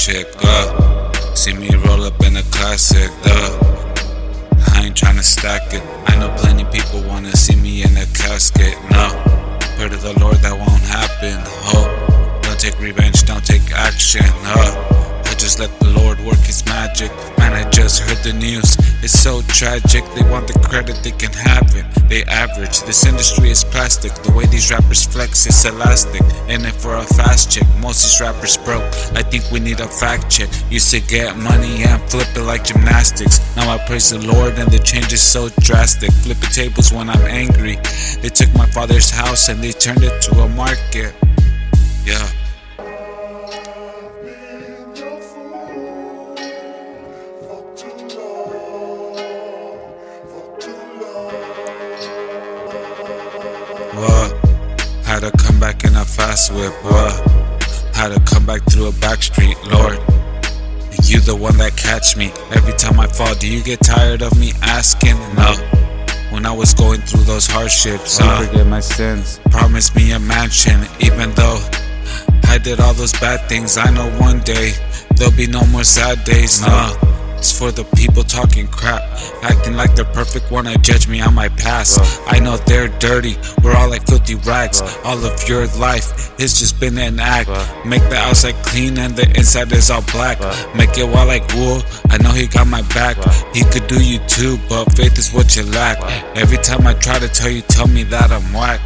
chick, uh. See me roll up in a classic, uh. I ain't tryna stack it. I know plenty people wanna see me in a casket, no. Pray to the Lord that won't happen, oh. Don't take revenge, don't take action, uh. I just let the Lord work his magic. Just heard the news. It's so tragic. They want the credit, they can have it. They average. This industry is plastic. The way these rappers flex is elastic. And if for a fast check, most these rappers broke. I think we need a fact check. Used to get money and flip it like gymnastics. Now I praise the Lord and the change is so drastic. Flipping tables when I'm angry. They took my father's house and they turned it to a market. What? Had to come back in a fast whip. What? Had to come back through a back street, Lord. You the one that catch me every time I fall. Do you get tired of me asking? No. When I was going through those hardships, Don't uh, forget my sins. Promise me a mansion, even though I did all those bad things. I know one day there'll be no more sad days. Nah, it's for the people talking crap, acting like they're perfect. Wanna judge me on my past. I know they're dirty. We're all like filthy rags. All of your life has just been an act. Make the outside clean and the inside is all black. Make it white like wool. I know he got my back. He could do you too, but faith is what you lack. Every time I try to tell you, tell me that I'm whack.